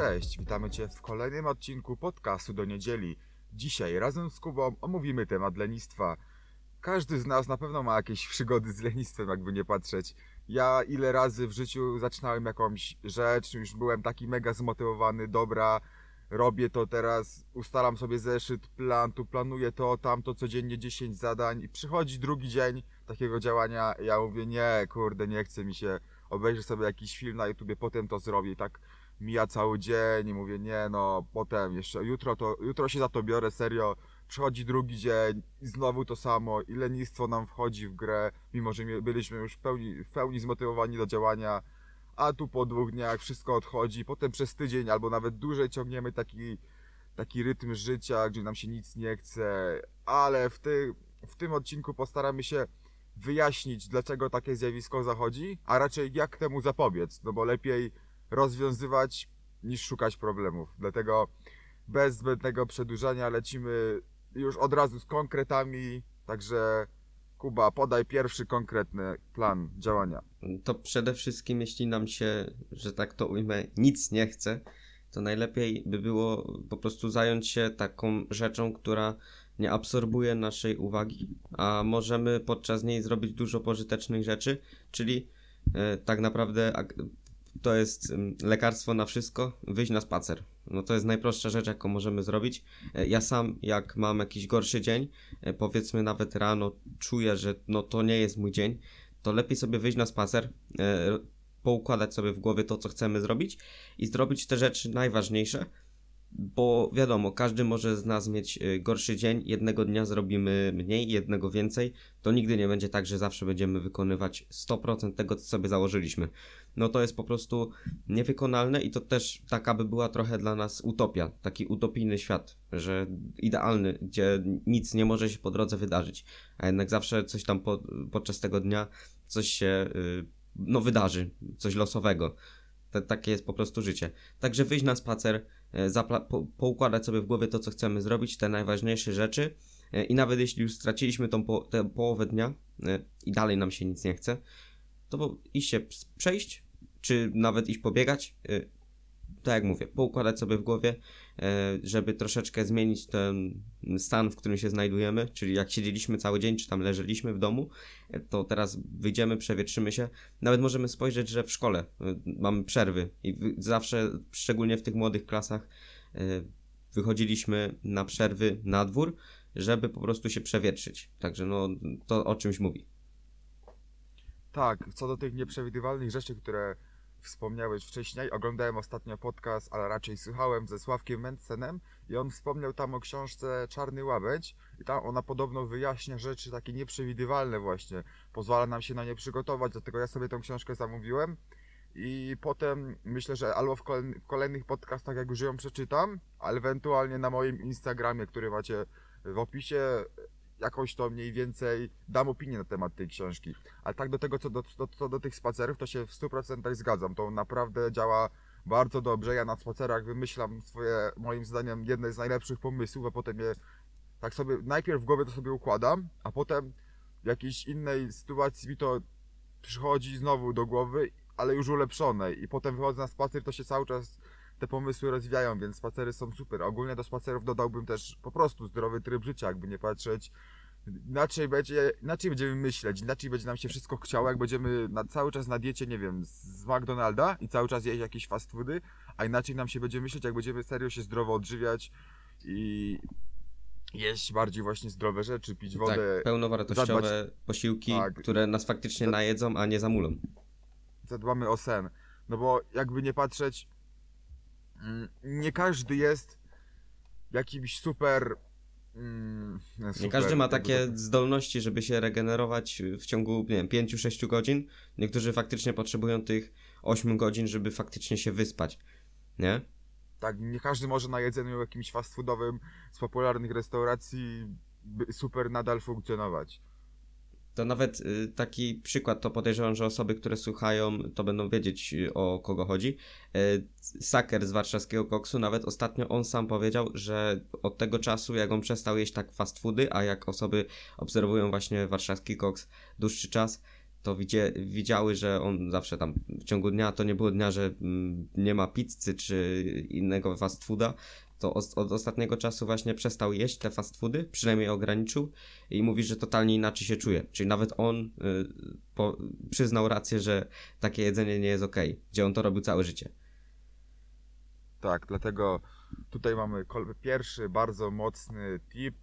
cześć! Witamy Cię w kolejnym odcinku podcastu do niedzieli. Dzisiaj razem z Kubą omówimy temat lenistwa. Każdy z nas na pewno ma jakieś przygody z lenistwem, jakby nie patrzeć. Ja ile razy w życiu zaczynałem jakąś rzecz, już byłem taki mega zmotywowany, dobra, robię to teraz, ustalam sobie zeszyt, plan, tu planuję to, tamto, codziennie 10 zadań i przychodzi drugi dzień takiego działania, ja mówię nie, kurde, nie chce mi się, obejrzę sobie jakiś film na YouTubie, potem to zrobię tak mija cały dzień i mówię nie, no potem jeszcze, jutro to, jutro się za to biorę, serio, przychodzi drugi dzień i znowu to samo i lenistwo nam wchodzi w grę, mimo że my byliśmy już w pełni, w pełni zmotywowani do działania, a tu po dwóch dniach wszystko odchodzi, potem przez tydzień albo nawet dłużej ciągniemy taki, taki rytm życia, gdzie nam się nic nie chce, ale w, ty, w tym odcinku postaramy się wyjaśnić, dlaczego takie zjawisko zachodzi, a raczej jak temu zapobiec, no bo lepiej rozwiązywać niż szukać problemów. Dlatego bez zbędnego przedłużania lecimy już od razu z konkretami, także Kuba, podaj pierwszy konkretny plan działania. To przede wszystkim, jeśli nam się, że tak to ujmę, nic nie chce, to najlepiej by było po prostu zająć się taką rzeczą, która nie absorbuje naszej uwagi, a możemy podczas niej zrobić dużo pożytecznych rzeczy, czyli e, tak naprawdę to jest lekarstwo na wszystko, wyjść na spacer. No to jest najprostsza rzecz, jaką możemy zrobić. E, ja sam, jak mam jakiś gorszy dzień, e, powiedzmy nawet rano, czuję, że no to nie jest mój dzień, to lepiej sobie wyjść na spacer, e, poukładać sobie w głowie to, co chcemy zrobić i zrobić te rzeczy najważniejsze, bo wiadomo, każdy może z nas mieć y, gorszy dzień, jednego dnia zrobimy mniej, jednego więcej, to nigdy nie będzie tak, że zawsze będziemy wykonywać 100% tego, co sobie założyliśmy. No to jest po prostu niewykonalne i to też taka by była trochę dla nas utopia, taki utopijny świat, że idealny, gdzie nic nie może się po drodze wydarzyć, a jednak zawsze coś tam po, podczas tego dnia coś się y, no wydarzy, coś losowego. T takie jest po prostu życie. Także wyjść na spacer, E, po poukładać sobie w głowie to, co chcemy zrobić, te najważniejsze rzeczy. E, i nawet jeśli już straciliśmy tą po tę połowę dnia e, i dalej nam się nic nie chce, to iść się przejść, czy nawet iść pobiegać, tak jak mówię, poukładać sobie w głowie, żeby troszeczkę zmienić ten stan, w którym się znajdujemy, czyli jak siedzieliśmy cały dzień, czy tam leżeliśmy w domu, to teraz wyjdziemy, przewietrzymy się. Nawet możemy spojrzeć, że w szkole mamy przerwy i zawsze, szczególnie w tych młodych klasach, wychodziliśmy na przerwy na dwór, żeby po prostu się przewietrzyć. Także no, to o czymś mówi. Tak, co do tych nieprzewidywalnych rzeczy, które wspomniałeś wcześniej. Oglądałem ostatnio podcast, ale raczej słuchałem ze Sławkiem Mencenem i on wspomniał tam o książce Czarny Łabędź i tam ona podobno wyjaśnia rzeczy takie nieprzewidywalne właśnie. Pozwala nam się na nie przygotować, dlatego ja sobie tę książkę zamówiłem i potem myślę, że albo w kolejnych podcastach jak już ją przeczytam, ale ewentualnie na moim Instagramie, który macie w opisie, jakoś to mniej więcej dam opinię na temat tej książki. Ale tak do tego, co do, do, co do tych spacerów, to się w 100% zgadzam. To naprawdę działa bardzo dobrze. Ja na spacerach wymyślam swoje, moim zdaniem, jedne z najlepszych pomysłów, a potem je tak sobie, najpierw w głowie to sobie układam, a potem w jakiejś innej sytuacji mi to przychodzi znowu do głowy, ale już ulepszonej. I potem wychodzę na spacer, to się cały czas te pomysły rozwijają, więc spacery są super. Ogólnie do spacerów dodałbym też po prostu zdrowy tryb życia, jakby nie patrzeć. Inaczej, będzie, inaczej będziemy myśleć, inaczej będzie nam się wszystko chciało, jak będziemy na, cały czas na diecie, nie wiem, z McDonalda i cały czas jeść jakieś fast foody, a inaczej nam się będzie myśleć, jak będziemy serio się zdrowo odżywiać i jeść bardziej właśnie zdrowe rzeczy, pić tak, wodę. Tak, pełnowartościowe zadbać... posiłki, tak. które nas faktycznie najedzą, a nie zamulą. Zadbamy o sen. No bo jakby nie patrzeć, nie każdy jest jakimś super. Mm, super nie każdy ma takie zdolności, żeby się regenerować w ciągu, nie wiem, 5-6 godzin. Niektórzy faktycznie potrzebują tych 8 godzin, żeby faktycznie się wyspać. Nie? Tak, nie każdy może na jedzeniu jakimś fast foodowym z popularnych restauracji super nadal funkcjonować. To nawet y, taki przykład, to podejrzewam, że osoby, które słuchają, to będą wiedzieć y, o kogo chodzi. Y, Saker z warszawskiego koksu, nawet ostatnio on sam powiedział, że od tego czasu, jak on przestał jeść tak fast foody, a jak osoby obserwują właśnie warszawski koks dłuższy czas, to widzie, widziały, że on zawsze tam w ciągu dnia, to nie było dnia, że mm, nie ma pizzy czy innego fast fooda, to od ostatniego czasu właśnie przestał jeść te fast foody, przynajmniej ograniczył i mówi, że totalnie inaczej się czuje. Czyli nawet on y, po, przyznał rację, że takie jedzenie nie jest okej, gdzie on to robił całe życie. Tak, dlatego tutaj mamy pierwszy bardzo mocny tip.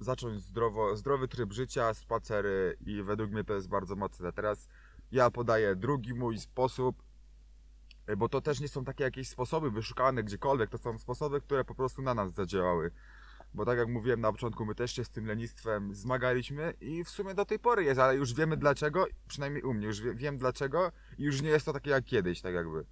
Zacząć zdrowo, zdrowy tryb życia, spacery i według mnie to jest bardzo mocne. Teraz ja podaję drugi mój sposób, bo to też nie są takie jakieś sposoby wyszukane gdziekolwiek, to są sposoby, które po prostu na nas zadziałały. Bo tak jak mówiłem na początku, my też się z tym lenistwem zmagaliśmy i w sumie do tej pory jest, ale już wiemy dlaczego, przynajmniej u mnie, już wie, wiem dlaczego i już nie jest to takie jak kiedyś, tak jakby.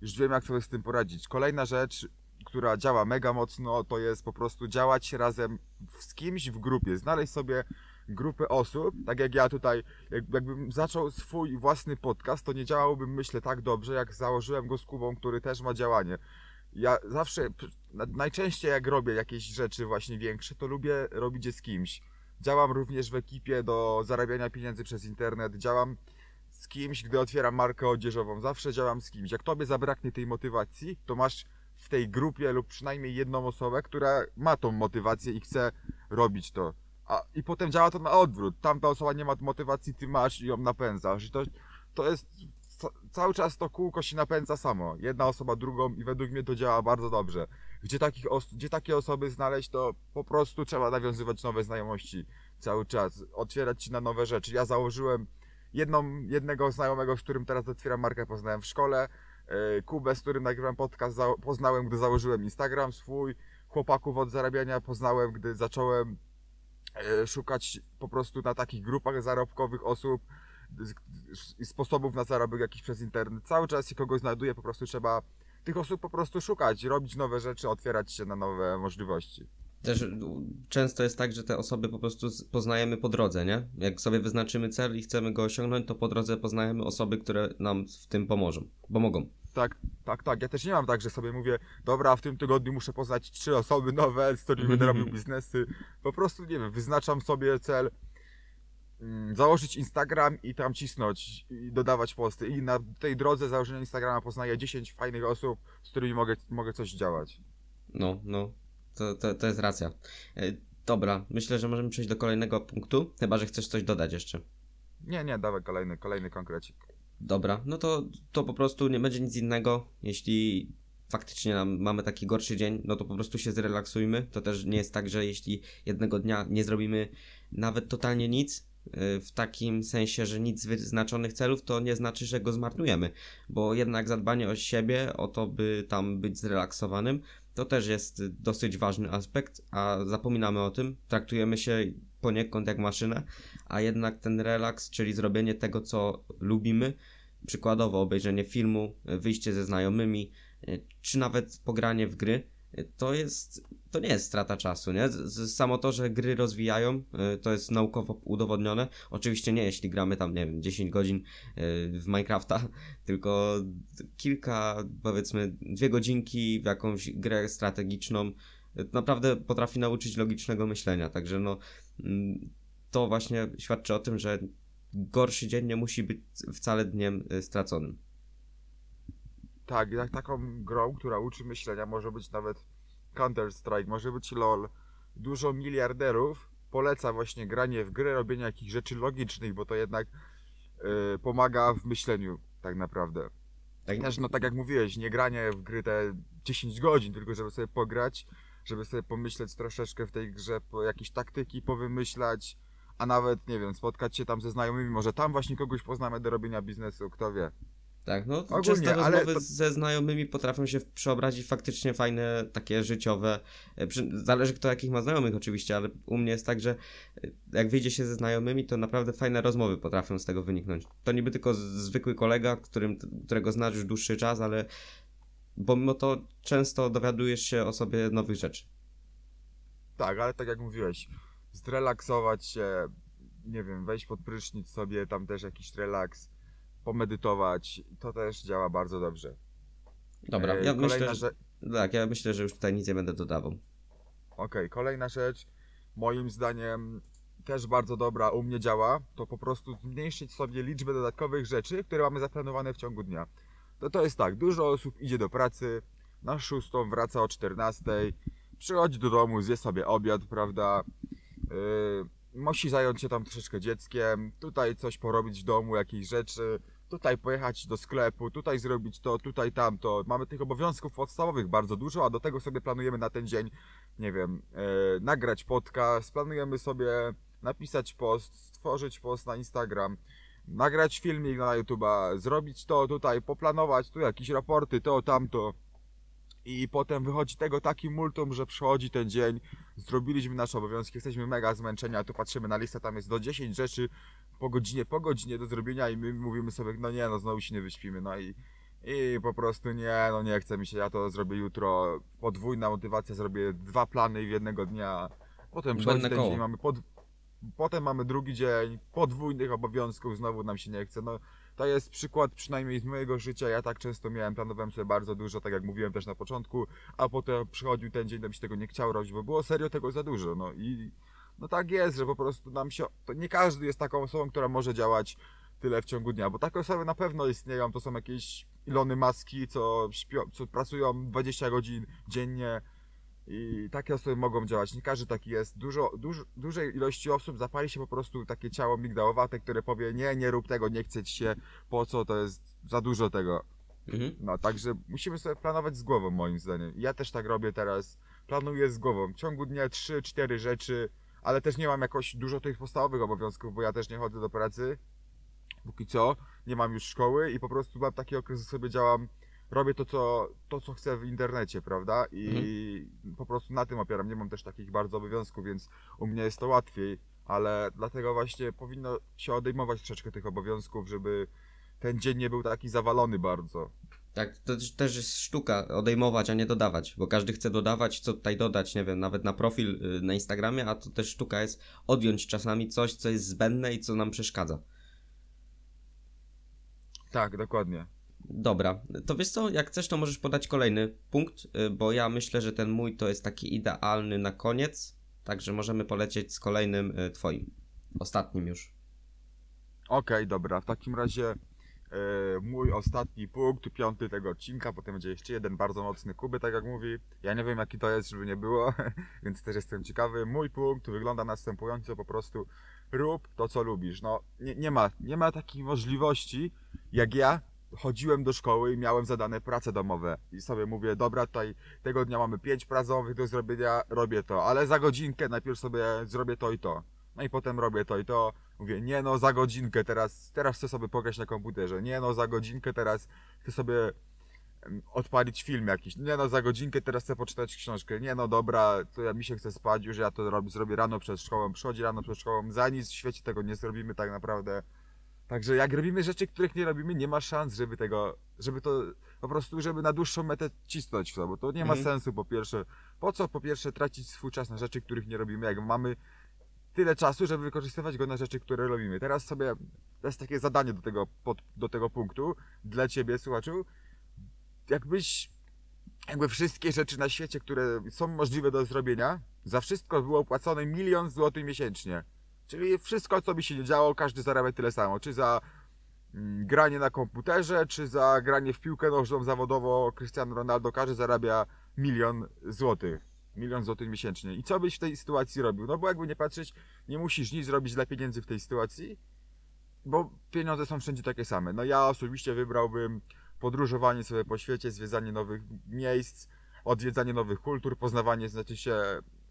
Już wiem jak sobie z tym poradzić. Kolejna rzecz, która działa mega mocno, to jest po prostu działać razem z kimś w grupie. Znaleźć sobie grupę osób, tak jak ja tutaj, jak, jakbym zaczął swój własny podcast, to nie działałbym myślę tak dobrze, jak założyłem go z Kubą, który też ma działanie. Ja zawsze, na- najczęściej jak robię jakieś rzeczy właśnie większe, to lubię robić je z kimś. Działam również w ekipie do zarabiania pieniędzy przez internet, działam z kimś, gdy otwieram markę odzieżową. Zawsze działam z kimś. Jak tobie zabraknie tej motywacji, to masz w tej grupie lub przynajmniej jedną osobę, która ma tą motywację i chce robić to. A, I potem działa to na odwrót. Tamta osoba nie ma motywacji, ty masz i ją napędzasz. I to, to jest. ca- Cały czas to kółko się napędza samo. Jedna osoba drugą i według mnie to działa bardzo dobrze. Gdzie, takich gdzie takie osoby znaleźć, to po prostu trzeba nawiązywać nowe znajomości cały czas. Otwierać się na nowe rzeczy. Ja założyłem jedną, jednego znajomego, z którym teraz otwieram markę, poznałem w szkole. E, Kubę, z którym nagrywam podcast, poznałem, gdy założyłem Instagram swój. Chłopaków od zarabiania poznałem, gdy zacząłem szukać po prostu na takich grupach zarobkowych osób i sposobów na zarobek jakiś przez internet. Cały czas się kogoś znajduje, po prostu trzeba tych osób po prostu szukać, robić nowe rzeczy, otwierać się na nowe możliwości. Też często jest tak, że te osoby po prostu poznajemy po drodze, nie? Jak sobie wyznaczymy cel i chcemy go osiągnąć, to po drodze poznajemy osoby, które nam w tym pomożą, pomogą. Tak, tak, tak. Ja też nie mam tak, że sobie mówię, dobra, w tym tygodniu muszę poznać trzy osoby nowe, z którymi będę robił biznesy. Po prostu, nie wiem, wyznaczam sobie cel, mm, założyć Instagram i tam cisnąć i dodawać posty. I na tej drodze założenia Instagrama poznaję 10 fajnych osób, z którymi mogę, mogę coś działać. No, no, to, to, to jest racja. E, Dobra, myślę, że możemy przejść do kolejnego punktu, chyba że chcesz coś dodać jeszcze. Nie, nie, dawaj kolejny, kolejny konkrecik. Dobra, no to, to po prostu nie będzie nic innego. Jeśli faktycznie mamy taki gorszy dzień, no to po prostu się zrelaksujmy. To też nie jest tak, że jeśli jednego dnia nie zrobimy nawet totalnie nic, yy, w takim sensie, że nic z wyznaczonych celów, to nie znaczy, że go zmarnujemy, bo jednak zadbanie o siebie, o to, by tam być zrelaksowanym, to też jest dosyć ważny aspekt, a zapominamy o tym, traktujemy się poniekąd jak maszynę, a jednak ten relaks, czyli zrobienie tego, co lubimy, przykładowo obejrzenie filmu, wyjście ze znajomymi, y, czy nawet pogranie w gry, y, to jest, to nie jest strata czasu, nie? Samo to, że gry rozwijają, y, to jest naukowo udowodnione. Oczywiście nie, jeśli gramy tam, nie wiem, 10 godzin w Minecrafta, tylko kilka, powiedzmy, dwie godzinki w jakąś grę strategiczną, naprawdę potrafi nauczyć logicznego myślenia, także no, to właśnie świadczy o tym, że gorszy dzień nie musi być wcale dniem y, straconym. Tak, jak taką grą, która uczy myślenia, może być nawet Counter-Strike, może być LOL. Dużo miliarderów poleca właśnie granie w gry, robienie jakichś rzeczy logicznych, bo to jednak y, pomaga w myśleniu tak naprawdę. Tak, Też, no tak jak mówiłeś, nie granie w gry te 10 godzin, tylko żeby sobie pograć, żeby sobie pomyśleć troszeczkę w tej grze, jakieś taktyki powymyślać, a nawet, nie wiem, spotkać się tam ze znajomymi, może tam właśnie kogoś poznamy do robienia biznesu, kto wie. tak, no Ogólnie, często ale rozmowy to- ze znajomymi potrafią się przeobrazić faktycznie fajne, takie życiowe, e, zależy kto jakich ma znajomych oczywiście, ale u mnie jest tak, że e, jak wyjdzie się ze znajomymi, to naprawdę fajne rozmowy potrafią z tego wyniknąć. To niby tylko zwykły kolega, którym, którego znasz już dłuższy czas, ale pomimo to często dowiadujesz się o sobie nowych rzeczy. Tak, ale tak jak mówiłeś, zrelaksować się, nie wiem, wejść pod prysznic sobie, tam też jakiś relaks, pomedytować, to też działa bardzo dobrze. Dobra, E, ja kolejna myślę, że, tak, ja myślę, że już tutaj nic nie będę dodawał. okej, kolejna rzecz, moim zdaniem też bardzo dobra u mnie działa, to po prostu zmniejszyć sobie liczbę dodatkowych rzeczy, które mamy zaplanowane w ciągu dnia. To to jest tak, dużo osób idzie do pracy, na 6 wraca o 14, przychodzi do domu, zje sobie obiad, prawda? Yy, musi zająć się tam troszeczkę dzieckiem, tutaj coś porobić w domu, jakieś rzeczy, tutaj pojechać do sklepu, tutaj zrobić to, tutaj tamto. Mamy tych obowiązków podstawowych bardzo dużo, a do tego sobie planujemy na ten dzień, nie wiem, yy, nagrać podcast, planujemy sobie napisać post, stworzyć post na Instagram, nagrać filmik na YouTube'a, zrobić to tutaj, poplanować tu jakieś raporty, to, tamto. I potem wychodzi tego taki multum, że przychodzi ten dzień, zrobiliśmy nasze obowiązki, jesteśmy mega zmęczeni, a tu patrzymy na listę, tam jest do 10 rzeczy po godzinie, po godzinie do zrobienia i my mówimy sobie, no nie, no znowu się nie wyśpimy, no i, i po prostu nie, no nie chce mi się, ja to zrobię jutro, podwójna motywacja, zrobię dwa plany w jednego dnia, potem przychodzi ten koło. dzień, mamy pod, potem mamy drugi dzień, podwójnych obowiązków, znowu nam się nie chce, no to jest przykład przynajmniej z mojego życia. Ja tak często miałem, planowałem sobie bardzo dużo, tak jak mówiłem też na początku, a potem przychodził ten dzień, to mi się tego nie chciało robić, bo było serio tego za dużo. No i no tak jest, że po prostu nam się. To nie każdy jest taką osobą, która może działać tyle w ciągu dnia, bo takie osoby na pewno istnieją. To są jakieś Ilony Maski, co, co pracują 20 godzin dziennie. I takie osoby mogą działać. Nie każdy taki jest. Dużo, duż, dużej ilości osób zapali się po prostu takie ciało migdałowate, które powie: Nie, nie rób tego, nie chce ci się, po co, to jest za dużo tego. Mhm. No, także musimy sobie planować z głową, moim zdaniem. Ja też tak robię teraz. Planuję z głową. W ciągu dnia 3-4 rzeczy, ale też nie mam jakoś dużo tych podstawowych obowiązków, bo ja też nie chodzę do pracy. Póki co, nie mam już szkoły i po prostu mam taki okres, że sobie działam, robię to, co, to, co chcę w internecie, prawda? I po prostu na tym opieram. Nie mam też takich bardzo obowiązków, więc u mnie jest to łatwiej, ale dlatego właśnie powinno się odejmować troszeczkę tych obowiązków, żeby ten dzień nie był taki zawalony bardzo. Tak, to też- też jest sztuka odejmować, a nie dodawać, bo każdy chce dodawać, co tutaj dodać, nie wiem, nawet na profil y, na Instagramie, a to też sztuka jest odjąć czasami coś, co jest zbędne i co nam przeszkadza. Tak, dokładnie. Dobra, to wiesz co, jak chcesz, to możesz podać kolejny punkt, y, bo ja myślę, że ten mój to jest taki idealny na koniec, także możemy polecieć z kolejnym y, twoim, ostatnim już. Okej, dobra, w takim razie e, mój ostatni punkt, piąty tego odcinka, potem będzie jeszcze jeden bardzo mocny Kuby, tak jak mówi. Ja nie wiem jaki to jest, żeby nie było, więc też jestem ciekawy. Mój punkt wygląda następująco, po prostu rób to, co lubisz. No, nie, nie, ma, nie ma takiej możliwości, jak ja chodziłem do szkoły i miałem zadane prace domowe i sobie mówię, dobra, tutaj tego dnia mamy pięć prac domowych do zrobienia, robię to, ale za godzinkę najpierw sobie zrobię to i to. No i potem robię to i to. Mówię, nie no, za godzinkę teraz, teraz chcę sobie pograć na komputerze. Nie no, za godzinkę teraz chcę sobie odpalić film jakiś. Nie no, za godzinkę teraz chcę poczytać książkę. Nie no, dobra, to ja mi się chce spać, już ja to robię, zrobię rano przed szkołą. Przychodzi rano przed szkołą, za nic w świecie tego nie zrobimy tak naprawdę. Także jak robimy rzeczy, których nie robimy, nie ma szans, żeby tego, żeby to po prostu, żeby na dłuższą metę cisnąć w to, bo to nie ma Mhm. sensu po pierwsze. Po co po pierwsze tracić swój czas na rzeczy, których nie robimy, jak mamy tyle czasu, żeby wykorzystywać go na rzeczy, które robimy. Teraz sobie, to jest takie zadanie do tego, pod, do tego punktu dla ciebie, słuchaczu. Jakbyś, jakby wszystkie rzeczy na świecie, które są możliwe do zrobienia, za wszystko było opłacone milion złotych miesięcznie. Czyli wszystko, co by się działo, każdy zarabia tyle samo. Czy za mm, granie na komputerze, czy za granie w piłkę nożną zawodowo Cristiano Ronaldo, każdy zarabia milion złotych. Milion złotych miesięcznie. I co byś w tej sytuacji robił? No bo jakby nie patrzeć, nie musisz nic zrobić dla pieniędzy w tej sytuacji, bo pieniądze są wszędzie takie same. No ja osobiście wybrałbym podróżowanie sobie po świecie, zwiedzanie nowych miejsc, odwiedzanie nowych kultur, poznawanie znaczy się,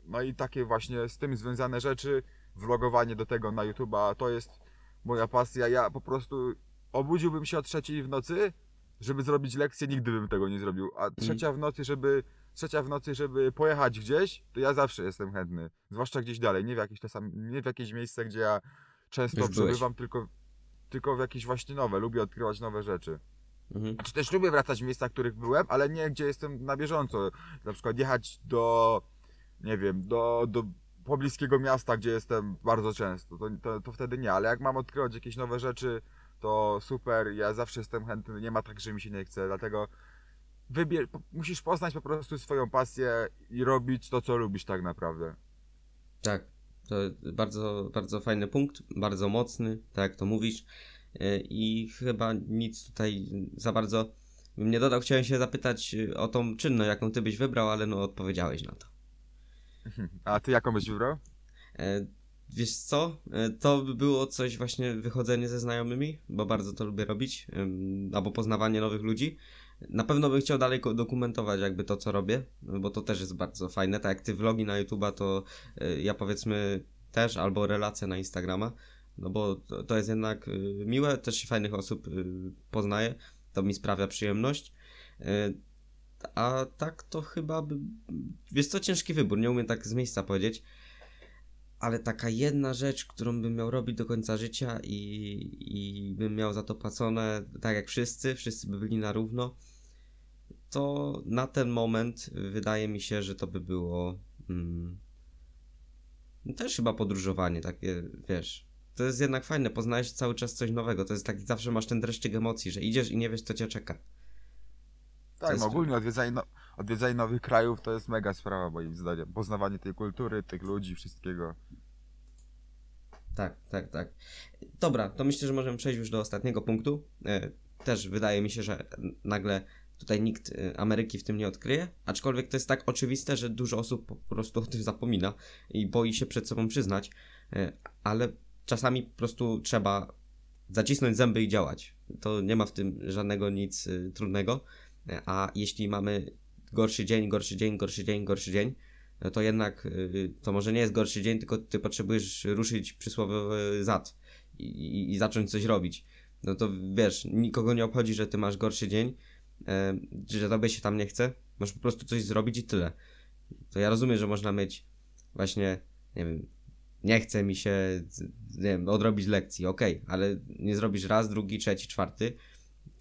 no i takie właśnie z tym związane rzeczy, vlogowanie do tego na YouTube'a, to jest moja pasja. Ja po prostu obudziłbym się o trzeciej w nocy, żeby zrobić lekcję, nigdy bym tego nie zrobił. A trzecia w nocy, żeby trzecia w nocy, żeby pojechać gdzieś, to ja zawsze jestem chętny. Zwłaszcza gdzieś dalej, nie w jakieś, sam, nie w jakieś miejsce, gdzie ja często Już byłeś. przebywam, tylko, tylko w jakieś właśnie nowe. Lubię odkrywać nowe rzeczy. Mhm. Czy też lubię wracać w miejsca, w których byłem, ale nie gdzie jestem na bieżąco. Na przykład jechać do, nie wiem, do, do pobliskiego miasta, gdzie jestem bardzo często. To, to, to wtedy nie, ale jak mam odkrywać jakieś nowe rzeczy, to super. Ja zawsze jestem chętny. Nie ma tak, że mi się nie chce. Dlatego wybier, musisz poznać po prostu swoją pasję i robić to, co lubisz tak naprawdę. Tak. To bardzo, bardzo fajny punkt, bardzo mocny, tak jak to mówisz. E, I chyba nic tutaj za bardzo bym nie dodał. Chciałem się zapytać o tą czynność, jaką ty byś wybrał, ale no odpowiedziałeś na to. A ty jaką byś wybrał? E, Wiesz co? E, To by było coś właśnie wychodzenie ze znajomymi, bo bardzo to lubię robić, albo poznawanie nowych ludzi. Na pewno bym chciał dalej dokumentować jakby to, co robię, bo to też jest bardzo fajne. Tak jak ty vlogi na YouTube'a, to y, ja powiedzmy też, albo relacje na Instagrama, no bo to, to jest jednak miłe, też się fajnych osób poznaję, to mi sprawia przyjemność. A tak to chyba by... Wiesz co, ciężki wybór, nie umiem tak z miejsca powiedzieć ale taka jedna rzecz, którą bym miał robić do końca życia i, i bym miał za to płacone tak jak wszyscy, wszyscy by byli na równo, to na ten moment wydaje mi się, że to by było mm, też chyba podróżowanie, takie wiesz. To jest jednak fajne, poznajesz cały czas coś nowego. To jest tak, zawsze masz ten dreszczyk emocji, że idziesz i nie wiesz, co cię czeka. Tak, no ogólnie odwiedzanie, no, odwiedzanie nowych krajów to jest mega sprawa moim zdaniem. Poznawanie tej kultury, tych ludzi, wszystkiego. Tak, tak, tak. Dobra, to myślę, że możemy przejść już do ostatniego punktu. E, Też wydaje mi się, że nagle tutaj nikt e, Ameryki w tym nie odkryje, aczkolwiek to jest tak oczywiste, że dużo osób po prostu o tym zapomina i boi się przed sobą przyznać, e, ale czasami po prostu trzeba zacisnąć zęby i działać. To nie ma w tym żadnego nic trudnego, a jeśli mamy gorszy dzień, gorszy dzień, gorszy dzień, gorszy dzień, no to jednak y, to może nie jest gorszy dzień, tylko ty potrzebujesz ruszyć przysłowiowy zad i, i, i zacząć coś robić. No to wiesz, nikogo nie obchodzi, że ty masz gorszy dzień, e, że tobie się tam nie chce, możesz po prostu coś zrobić i tyle. To ja rozumiem, że można mieć właśnie, nie wiem, nie chce mi się, nie wiem, odrobić lekcji, okej, ale nie zrobisz raz, drugi, trzeci, czwarty,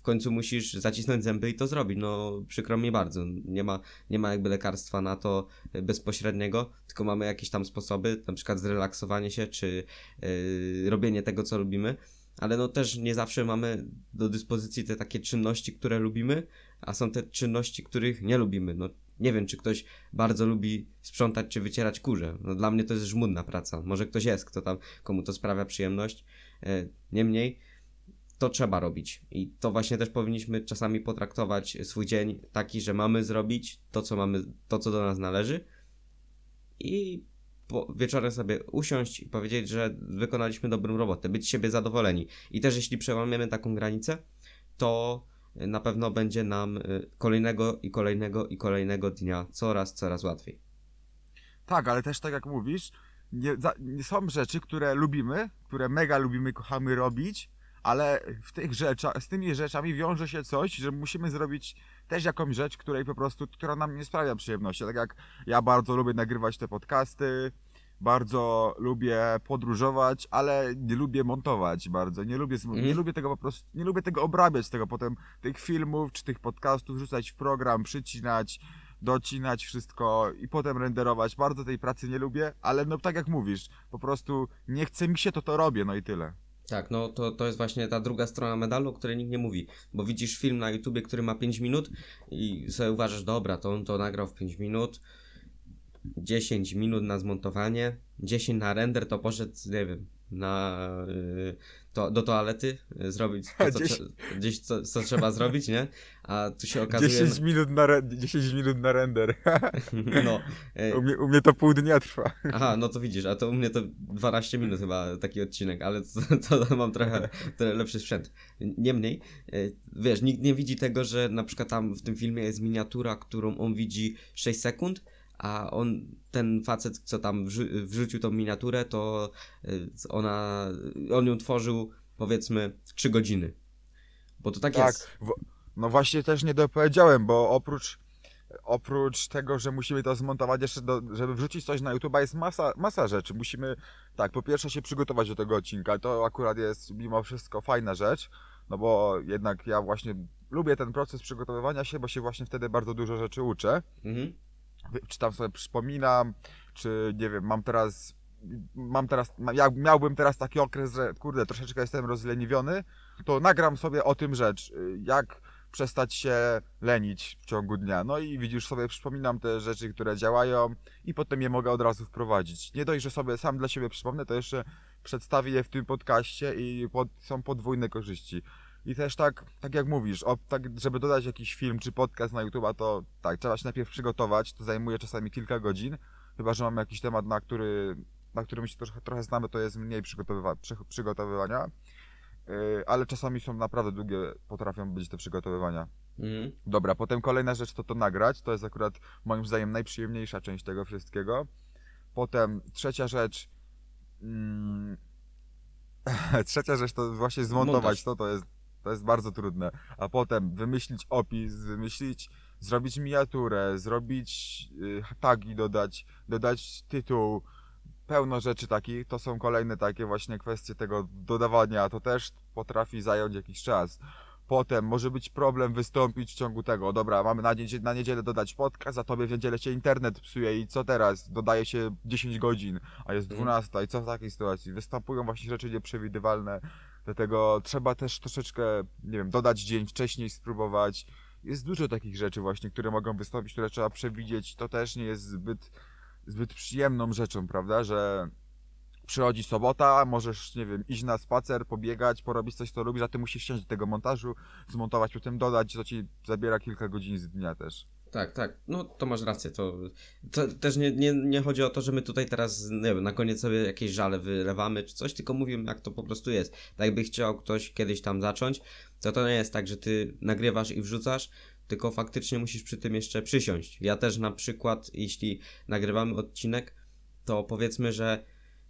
w końcu musisz zacisnąć zęby i to zrobić, no przykro mi bardzo, nie ma, nie ma jakby lekarstwa na to y, bezpośredniego, tylko mamy jakieś tam sposoby, na przykład zrelaksowanie się, czy yy, robienie tego, co lubimy, ale no też nie zawsze mamy do dyspozycji te takie czynności, które lubimy, a są te czynności, których nie lubimy, no nie wiem, czy ktoś bardzo lubi sprzątać, czy wycierać kurze, no dla mnie to jest żmudna praca, może ktoś jest, kto tam, komu to sprawia przyjemność, yy, niemniej to trzeba robić. I to właśnie też powinniśmy czasami potraktować swój dzień taki, że mamy zrobić to, co mamy, to, co do nas należy i wieczorem sobie usiąść i powiedzieć, że wykonaliśmy dobrą robotę, być siebie zadowoleni. I też jeśli przełamiemy taką granicę, to na pewno będzie nam y, kolejnego i kolejnego i kolejnego dnia coraz, coraz łatwiej. Tak, ale też tak jak mówisz, nie, za, nie są rzeczy, które lubimy, które mega lubimy, kochamy robić, ale w tych rzeczach, z tymi rzeczami wiąże się coś, że musimy zrobić też jakąś rzecz, której po prostu, która nam nie sprawia przyjemności. Tak jak ja bardzo lubię nagrywać te podcasty, bardzo lubię podróżować, ale nie lubię montować bardzo. Nie lubię, Mhm. nie lubię tego po prostu, nie lubię tego obrabiać, tego potem tych filmów czy tych podcastów rzucać w program, przycinać, docinać wszystko i potem renderować. Bardzo tej pracy nie lubię, ale no tak jak mówisz, po prostu nie chce mi się, to to robię, no i tyle. Tak, no to, to jest właśnie ta druga strona medalu, o której nikt nie mówi. Bo widzisz film na YouTubie, który ma 5 minut i sobie uważasz, dobra, to on to nagrał w 5 minut, 10 minut na zmontowanie, 10 na render, to poszedł, nie wiem, na, y, to, do toalety, y, zrobić to, co, trze- gdzieś co, co trzeba zrobić, nie? A tu się okazuje... 10 minut na, re- 10 minut na render. No, y, u, mnie, u mnie to pół dnia trwa. Aha, no to widzisz, a to u mnie to 12 minut chyba taki odcinek, ale to, to mam trochę, trochę lepszy sprzęt. Niemniej, e, wiesz, nikt nie widzi tego, że na przykład tam w tym filmie jest miniatura, którą on widzi 6 sekund, a on, ten facet, co tam wrzu- wrzucił tą miniaturę, to e, ona, on ją tworzył powiedzmy 3 godziny. Bo to tak, Tak, jest. no właśnie też nie dopowiedziałem, bo oprócz, oprócz tego, że musimy to zmontować jeszcze, do, żeby wrzucić coś na YouTube, jest masa, masa rzeczy. Musimy, tak, po pierwsze się przygotować do tego odcinka. To akurat jest mimo wszystko fajna rzecz, no bo jednak ja właśnie lubię ten proces przygotowywania się, bo się właśnie wtedy bardzo dużo rzeczy uczę. Mhm. Czy tam sobie przypominam, czy nie wiem, mam teraz, mam teraz, jak miałbym teraz taki okres, że kurde, troszeczkę jestem rozleniwiony, to nagram sobie o tym rzecz, y, jak przestać się lenić w ciągu dnia. No i widzisz sobie, przypominam te rzeczy, które działają i potem je mogę od razu wprowadzić. Nie dość, że sobie sam dla siebie przypomnę, to jeszcze przedstawię je w tym podcaście i pod, są podwójne korzyści. I też tak, tak jak mówisz, o, tak, żeby dodać jakiś film czy podcast na YouTube'a, to tak, trzeba się najpierw przygotować, to zajmuje czasami kilka godzin, chyba, że mamy jakiś temat, na który, na którym się trochę, trochę znamy, to jest mniej przygotowywa przy, przygotowywania, yy, ale czasami są naprawdę długie, potrafią być te przygotowywania. Mhm. Dobra, potem kolejna rzecz to to nagrać, to jest akurat moim zdaniem najprzyjemniejsza część tego wszystkiego. Potem trzecia rzecz, mm, trzecia rzecz to właśnie zmontować Montaż. to, to jest, to jest bardzo trudne. A potem wymyślić opis, wymyślić, zrobić miniaturę, zrobić y, tagi dodać, dodać tytuł, pełno rzeczy takich, to są kolejne takie właśnie kwestie tego dodawania, to też potrafi zająć jakiś czas. Potem może być problem wystąpić w ciągu tego, dobra, mamy na, niedzielę, na niedzielę dodać podcast, a tobie w niedzielę się internet psuje i co teraz? Dodaje się 10 godzin, a jest Mhm. 12 i co w takiej sytuacji? Występują właśnie rzeczy nieprzewidywalne, dlatego trzeba też troszeczkę, nie wiem, dodać dzień wcześniej, spróbować. Jest dużo takich rzeczy właśnie, które mogą wystąpić, które trzeba przewidzieć, to też nie jest zbyt, zbyt przyjemną rzeczą, prawda, że przychodzi sobota, możesz, nie wiem, iść na spacer, pobiegać, porobić coś, co lubisz, a ty musisz siąść do tego montażu, zmontować, potem dodać, co ci zabiera kilka godzin z dnia też. Tak, tak. No to masz rację. To, to też nie, nie, nie chodzi o to, że my tutaj teraz, nie wiem, na koniec sobie jakieś żale wylewamy czy coś, tylko mówimy, jak to po prostu jest. Tak jakby chciał ktoś kiedyś tam zacząć, to to nie jest tak, że ty nagrywasz i wrzucasz, tylko faktycznie musisz przy tym jeszcze przysiąść. Ja też na przykład, jeśli nagrywamy odcinek, to powiedzmy, że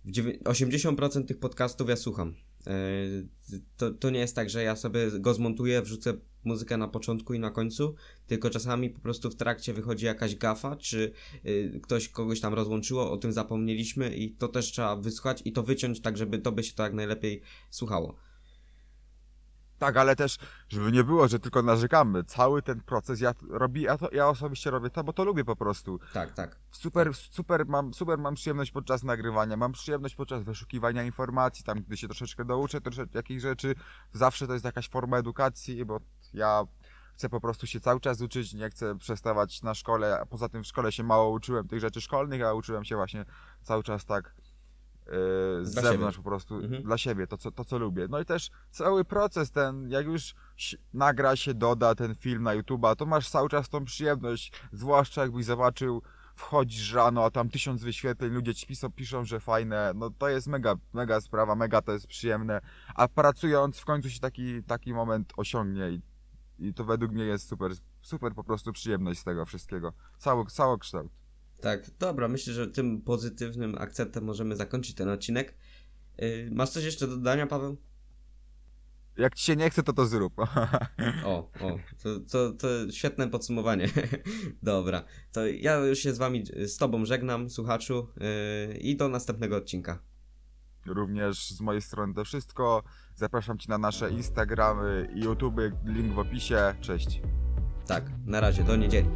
w dziewię- 80% tych podcastów ja słucham. Yy, To, to nie jest tak, że ja sobie go zmontuję, wrzucę muzykę na początku i na końcu, tylko czasami po prostu w trakcie wychodzi jakaś gafa, czy y, ktoś kogoś tam rozłączyło, o tym zapomnieliśmy i to też trzeba wysłuchać i to wyciąć tak, żeby to by się to jak najlepiej słuchało. Tak, ale też, żeby nie było, że tylko narzekamy. Cały ten proces ja robi, ja, to, ja osobiście robię to, bo to lubię po prostu. Tak, tak. Super, super, mam, super mam przyjemność podczas nagrywania, mam przyjemność podczas wyszukiwania informacji, tam gdy się troszeczkę douczę troszeczkę jakichś rzeczy, zawsze to jest jakaś forma edukacji, bo ja chcę po prostu się cały czas uczyć, nie chcę przestawać na szkole, a poza tym w szkole się mało uczyłem tych rzeczy szkolnych, a uczyłem się właśnie cały czas tak z Dla zewnątrz siebie. po prostu, Mhm. dla siebie, to co, to co lubię. No i też cały proces ten, jak już nagra się, doda ten film na YouTube'a, to masz cały czas tą przyjemność, zwłaszcza jakbyś zobaczył, wchodzisz rano, a tam tysiąc wyświetleń, ludzie ci piszą, piszą, że fajne, no to jest mega, mega sprawa, mega to jest przyjemne, a pracując w końcu się taki, taki moment osiągnie i, i to według mnie jest super, super po prostu przyjemność z tego wszystkiego, cały, całokształt. Tak, dobra, myślę, że tym pozytywnym akcentem możemy zakończyć ten odcinek. Y, masz coś jeszcze do dodania, Paweł? Jak ci się nie chce, to to zrób. O, o, to, to, to świetne podsumowanie. Dobra, to ja już się z wami, z tobą żegnam, słuchaczu, yy, i do następnego odcinka. Również z mojej strony to wszystko. Zapraszam Cię na nasze Instagramy i YouTube, link w opisie. Cześć. Tak, na razie, do niedzieli.